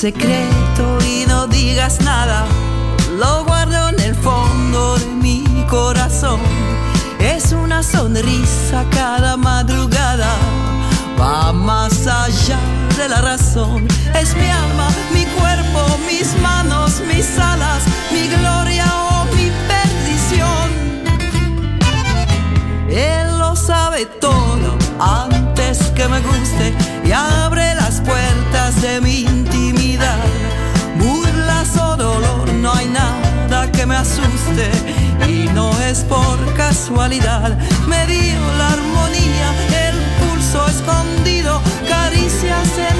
Secreto y no digas nada. Lo guardo en el fondo de mi corazón. Es una sonrisa cada madrugada. Va más allá de la razón. Es mi y no es por casualidad. Me dio la armonía, el pulso escondido, caricias en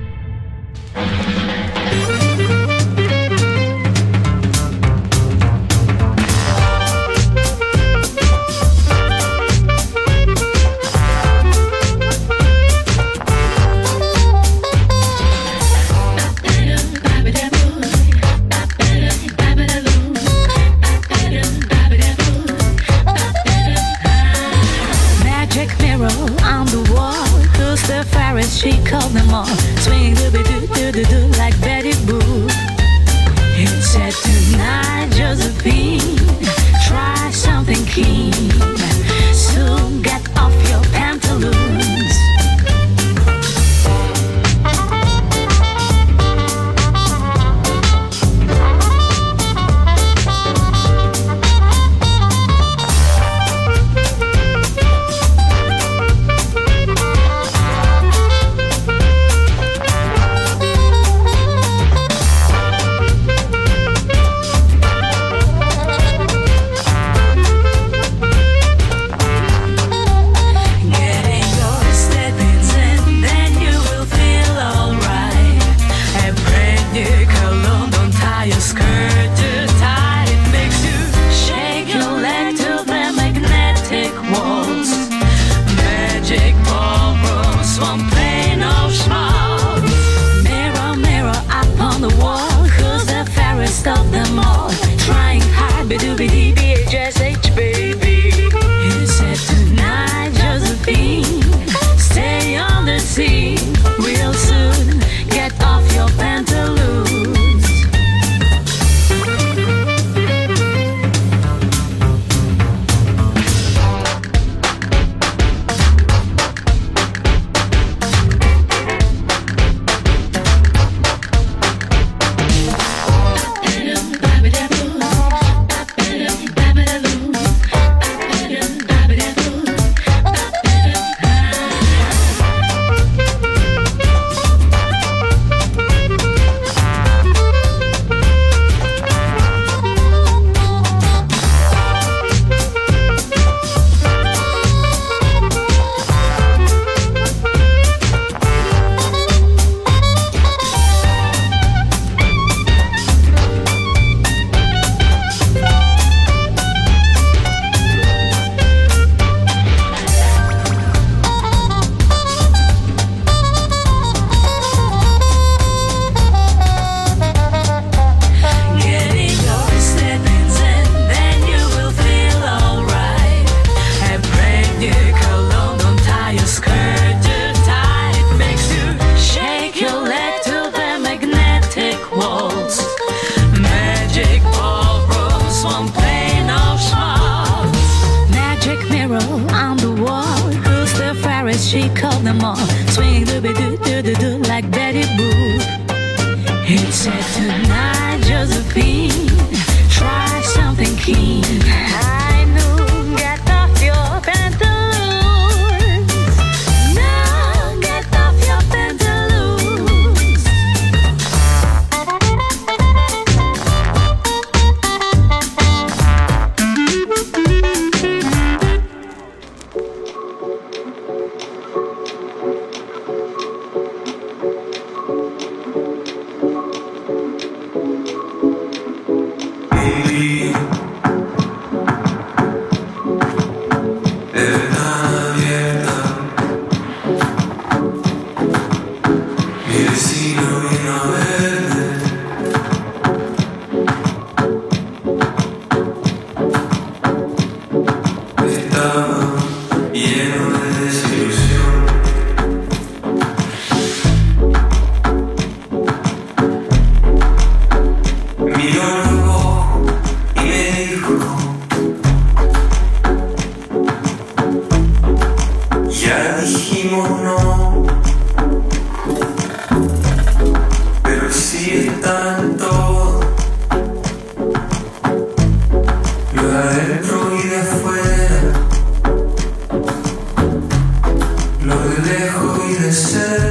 Lejos